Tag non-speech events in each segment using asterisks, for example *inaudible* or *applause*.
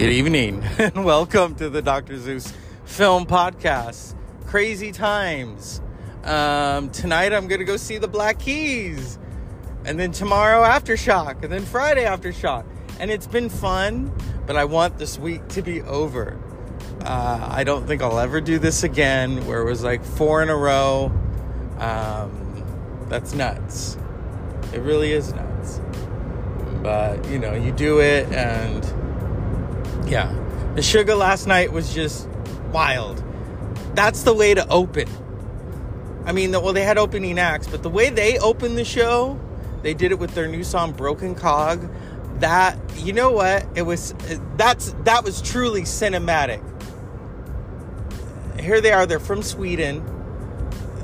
Good evening, *laughs* and welcome to the Dr. Zeus Film Podcast. Crazy times. Um, tonight I'm going to go see the Black Keys, and then tomorrow Aftershock, and then Friday Aftershock. And it's been fun, but I want this week to be over. Uh, I don't think I'll ever do this again, where it was like four in a row. Um, that's nuts. It really is nuts. But, you know, you do it and yeah. Meshuggah last night was just wild. That's the way to open. I mean, well, they had opening acts, but the way they opened the show, they did it with their new song "Broken Cog." That you know what? It was that's that was truly cinematic. Here they are. They're from Sweden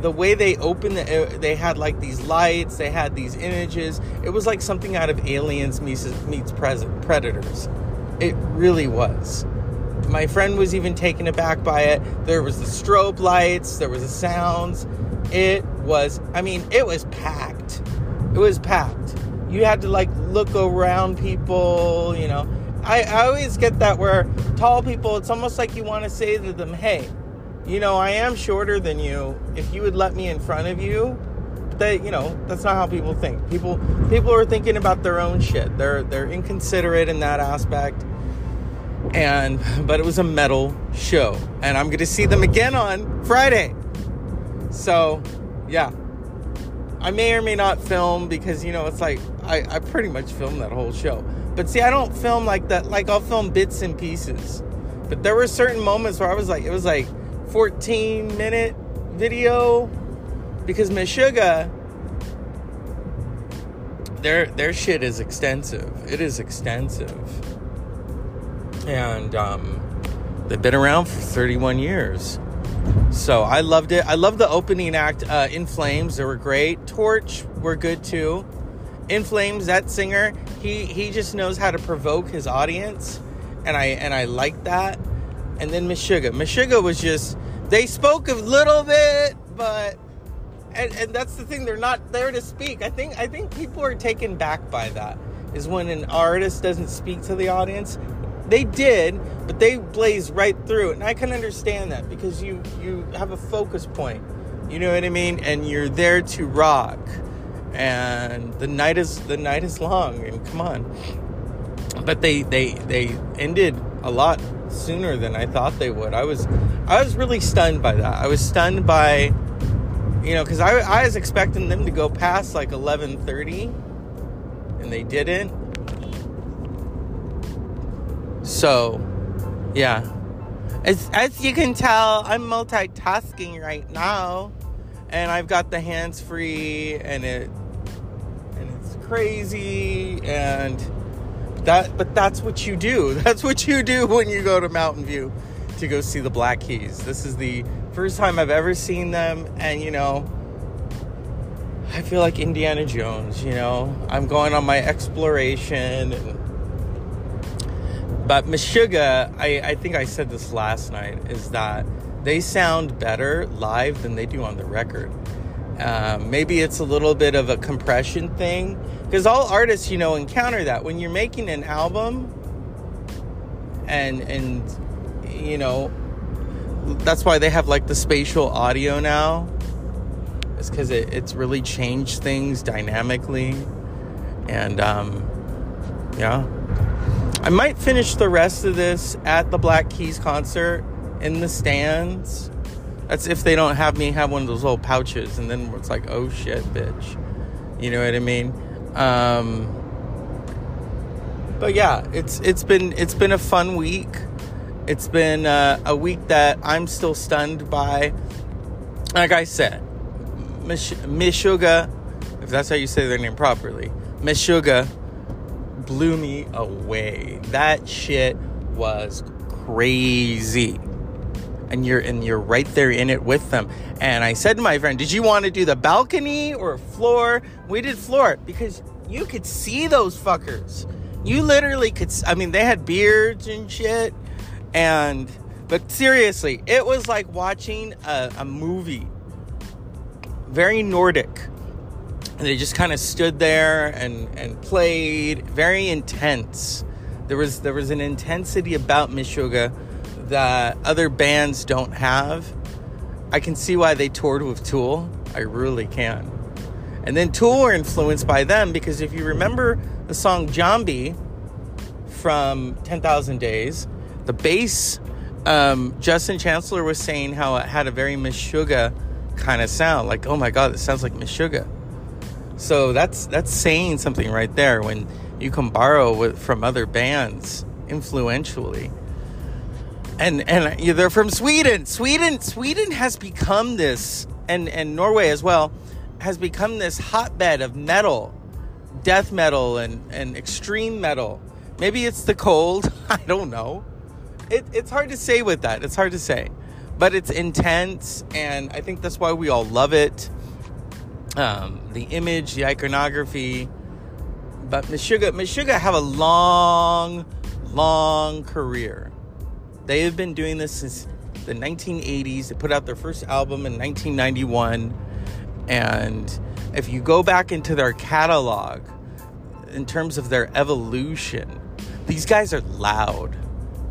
the way they opened the, uh, they had like these lights they had these images it was like something out of aliens meets, meets predators it really was my friend was even taken aback by it there was the strobe lights there was the sounds it was i mean it was packed it was packed you had to like look around people you know I, I always get that where tall people it's almost like you want to say to them hey you know, I am shorter than you. If you would let me in front of you, that you know, that's not how people think. People people are thinking about their own shit. They're they're inconsiderate in that aspect. And but it was a metal show, and I'm to see them again on Friday. So, yeah. I may or may not film because you know it's like I, I pretty much filmed that whole show. But see, I don't film like that. Like I'll film bits and pieces. But there were certain moments where I was like, it was like 14 minute video because Meshuggah their their shit is extensive. It is extensive. And um, they've been around for 31 years. So I loved it. I loved the opening act, uh, In Flames. They were great. Torche were good too. In Flames, that singer, he he just knows how to provoke his audience, and I and I like that and then Meshuggah. Meshuggah was just they spoke a little bit, but and, and that's the thing, they're not there to speak. I think I think people are taken back by that. Is when an artist doesn't speak to the audience. They did, but they blaze right through. And I can understand that because you you have a focus point. You know what I mean? And you're there to rock. And the night is the night is long and come on. But they they they ended a lot sooner than I thought they would. I was I was really stunned by that. I was stunned by you know cuz I I was expecting them to go past like 11:30 and they didn't. So, yeah. As as you can tell, I'm multitasking right now and I've got the hands free and it and it's crazy and that but that's what you do. *laughs* That's what you do when you go to Mountain View to go see the Black Keys. This is the first time I've ever seen them and you know I feel like Indiana Jones, you know. I'm going on my exploration and but Meshuggah, I, I think I said this last night, is that they sound better live than they do on the record. Um, maybe it's a little bit of a compression thing because all artists, you know, encounter that when you're making an album, and and you know, that's why they have like the spatial audio now. It's because it, it's really changed things dynamically, and um, yeah, I might finish the rest of this at the Black Keys concert in the stands that's if they don't have me have one of those little pouches, and then it's like, oh shit, bitch. You know what I mean? Um, but yeah, it's it's been it's been a fun week. It's been uh, a week that I'm still stunned by. Like I said, Mish- Meshuggah, if that's how you say their name properly, Meshuggah blew me away. That shit was crazy and you're and you're right there in it with them. And I said to my friend, "Did you want to do the balcony or floor?" We did floor because you could see those fuckers. You literally could. I mean, they had beards and shit, and but seriously, it was like watching a, a movie. Very Nordic. They just kind of stood there and and played. Very intense There was there was an intensity about Meshuggah that other bands don't have. I can see why they toured with Tool. I really can. And then Tool were influenced by them because if you remember the song Jambi from 10,000 Days, the bass, um, Justin Chancellor was saying how it had a very Meshuggah kind of sound. Like, oh my God, it sounds like Meshuggah. So that's that's saying something right there when you can borrow with, from other bands influentially. And and they're from Sweden. Sweden Sweden has become this and and Norway as well has become this hotbed of metal, death metal and and extreme metal. Maybe it's the cold, *laughs* I don't know. It, it's hard to say with that. It's hard to say. But it's intense and I think that's why we all love it um, the image, the iconography. But Meshuggah, Meshuggah have a long, long career. They have been doing this since the 1980s. They put out their first album in 1991. And if you go back into their catalog, in terms of their evolution, these guys are loud.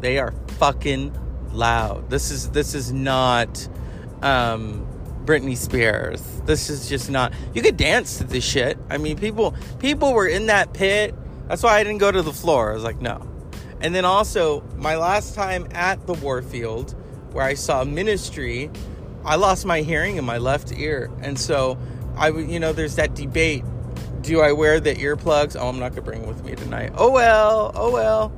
They are fucking loud. This is this is not um, Britney Spears. This is just not. You could dance to this shit. I mean, people people were in that pit. That's why I didn't go to the floor. I was like, no. And then also, my last time at the Warfield, where I saw Ministry, I lost my hearing in my left ear, and so I, you know, there's that debate. Do I wear the earplugs? Oh, I'm not gonna bring them with me tonight. Oh well. Oh well.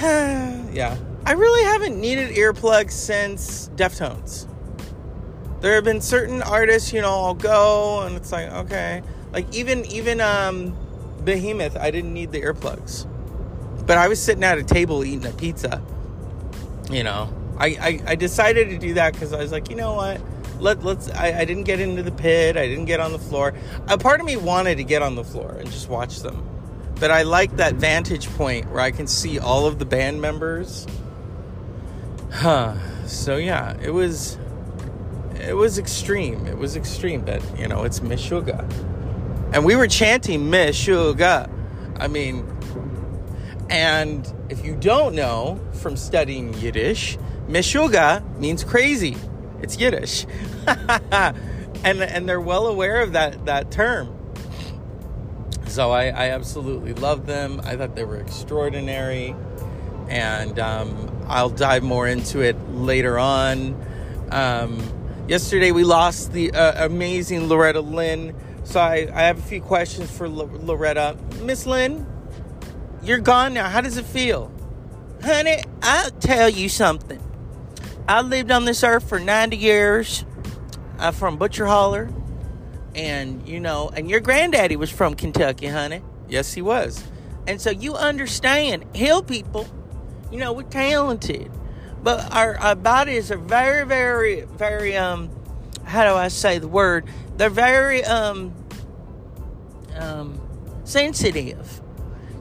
*sighs* yeah. I really haven't needed earplugs since Deftones there have been certain artists, you know, I'll go and it's like, okay. Like even even um Behemoth, I didn't need the earplugs. But I was sitting at a table eating a pizza. You know. I, I, I decided to do that because I was like, you know what? Let let's I, I didn't get into the pit, I didn't get on the floor. A part of me wanted to get on the floor and just watch them. But I like that vantage point where I can see all of the band members. Huh. So yeah, it was it was extreme. It was extreme, but you know, it's Meshuggah. And we were chanting Meshuggah. I mean, and if you don't know from studying Yiddish, Meshuggah means crazy. It's Yiddish. *laughs* and and they're well aware of that that term. So I, I absolutely loved them. I thought they were extraordinary. And um, I'll dive more into it later on. Um, Yesterday we lost the uh, amazing Loretta Lynn. So I, I have a few questions for L- Loretta. Miss Lynn, you're gone now. How does it feel? Honey, I'll tell you something. I lived on this earth for 90 years. I'm from Butcher Holler. And, you know, and your granddaddy was from Kentucky, honey. Yes, he was. And so you understand, hill people, you know, we're talented but our, our bodies are very, very, very, um, how do I say the word? They're very, um, um, sensitive.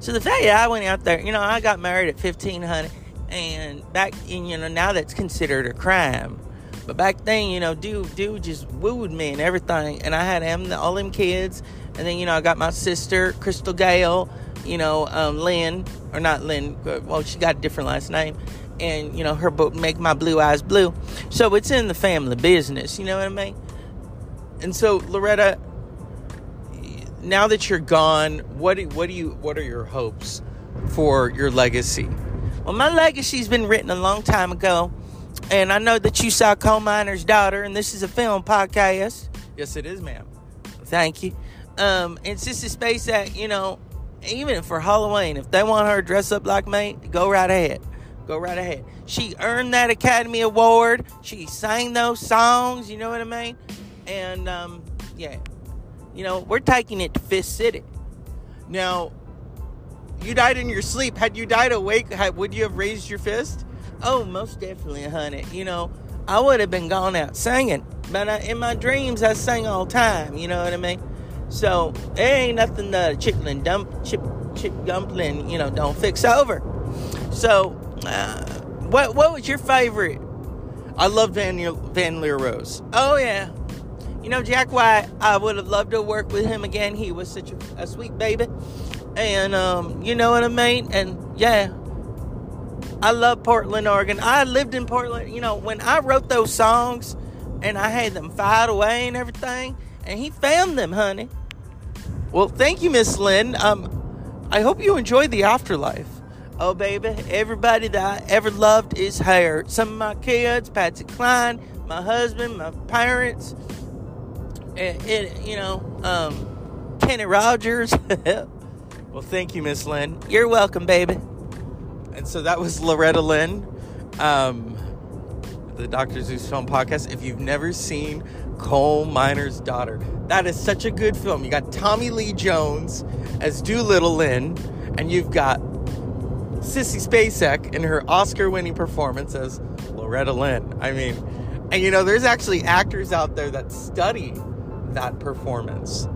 So the fact that I went out there, you know, I got married at 1500 and back in, you know, now that's considered a crime. But back then, you know, dude, dude just wooed me and everything. And I had him, all them kids. And then, you know, I got my sister, Crystal Gayle, you know, um, Lynn, or not Lynn, well, she got a different last name and you know her book make my blue eyes blue. So it's in the family business you know what i mean? And so loretta now that you're gone what do, what do you what are your hopes for your legacy? Well my legacy's been written a long time ago and i know that you saw coal miner's daughter and this is a film podcast. Yes it is ma'am. Thank you. Um it's just a space that you know even for halloween if they want her to dress up like me go right ahead Go right ahead. She earned that Academy Award. She sang those songs, you know what I mean? And um, yeah, you know, we're taking it to Fifth City. Now, you died in your sleep. Had you died awake, had, would you have raised your fist? Oh, most definitely, honey. You know, I would have been gone out singing. But I, in my dreams, I sing all the time. You know what I mean? So there ain't nothing that the chicken dump, chip, chip dumpling, you know, don't fix over. So uh, what what was your favorite? I love Van Van Lear Rose. Oh yeah, you know Jack White. I would have loved to work with him again. He was such a, a sweet baby. And um, you know what I mean? And yeah, I love Portland, Oregon. I lived in Portland. You know, when I wrote those songs and I had them filed away and everything, and he found them, honey. Well, thank you, Miss Lynn. Um, I hope you enjoyed the afterlife. Oh, baby, everybody that I ever loved is here. Some of my kids, Patsy Cline, my husband, my parents, and, and you know, um, Kenny Rogers. *laughs* well, thank you, Miss Lynn. You're welcome, baby. And so that was Loretta Lynn, um, the Dr. Zeus Film Podcast. If you've never seen Coal Miner's Daughter, that is such a good film. You got Tommy Lee Jones as Doolittle Lynn, and you've got Sissy Spacek in her Oscar winning performance as Loretta Lynn. I mean, and you know, there's actually actors out there that study that performance,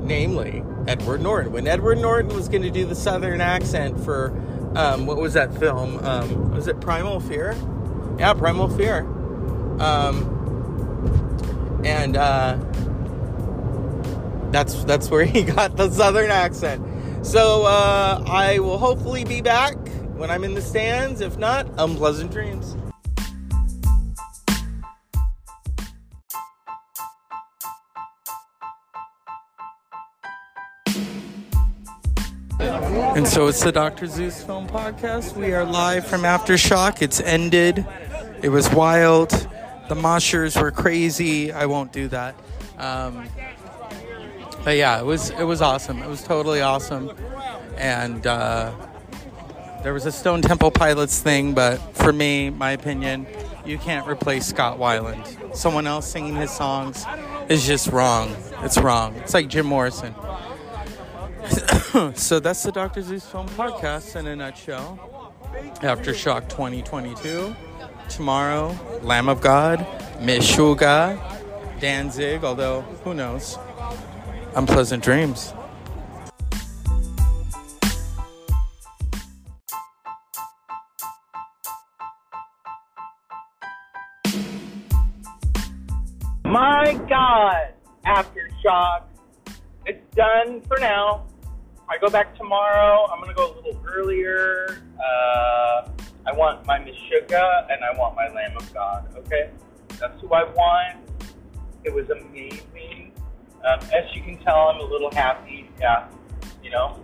namely Edward Norton. When Edward Norton was going to do the Southern accent for, um, what was that film? Um, was it Primal Fear? Yeah, Primal Fear. Um, and uh, that's that's where he *laughs* got the Southern accent. So uh, I will hopefully be back when I'm in the stands. If not, unpleasant dreams. And so it's the Dr. Zeus Film Podcast. We are live from Aftershock. It's ended. It was wild. The moshers were crazy. I won't do that. Um, but yeah, it was it was awesome. It was totally awesome. And uh, there was a Stone Temple Pilots thing, but for me, my opinion, you can't replace Scott Weiland. Someone else singing his songs is just wrong. It's wrong. It's like Jim Morrison. *coughs* so that's the Dr. Zeus Film Podcast in a nutshell. Aftershock 2022. Tomorrow, Lamb of God, Meshuggah, Danzig, although who knows. Unpleasant dreams. My God, Aftershock. It's done for now. I go back tomorrow. I'm gonna go a little earlier. Uh, I want my Meshuggah and I want my Lamb of God. Okay, that's who I want. It was amazing. Um, as you can tell, I'm a little happy. Yeah, you know.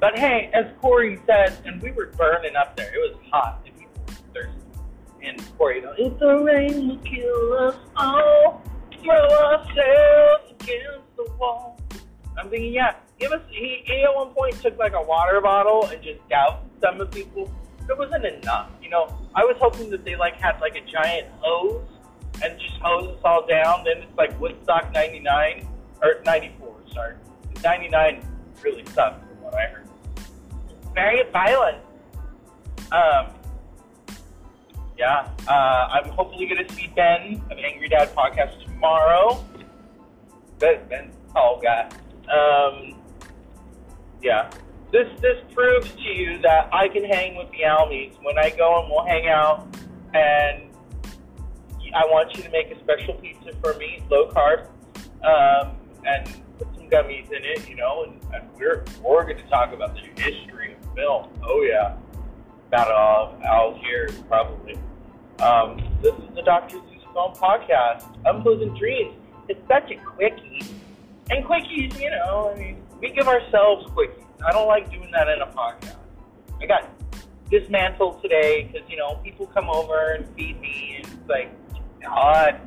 But hey, as Corey said, and we were burning up there. It was hot and people were thirsty. And Corey, you know, if the rain will kill us all, throw ourselves against the wall. I'm thinking, yeah, give us. He, he at one point took like a water bottle and just doused some of people. It wasn't enough, you know. I was hoping that they like had like a giant hose and just hose us all down. Then it's like Woodstock '99 or '94. Sorry, '99 really sucked from what I heard. Very violent. Um, yeah, uh, I'm hopefully going to see Ben of Angry Dad podcast tomorrow. Ben, Ben's a tall guy. Um, yeah, this this proves to you that I can hang with the Almies when I go and we'll hang out. And I want you to make a special pizza for me, low carb, um, and put some gummies in it. You know, and, and we're we're going to talk about the history of film. Oh yeah, about all out here probably. Um, this is the Doctor Zeus Film Podcast. Unpleasant Dreams. It's such a quickie. And quickies, you know, I mean, we give ourselves quickies. I don't like doing that in a podcast. I got dismantled today because, you know, people come over and feed me, and it's like, God,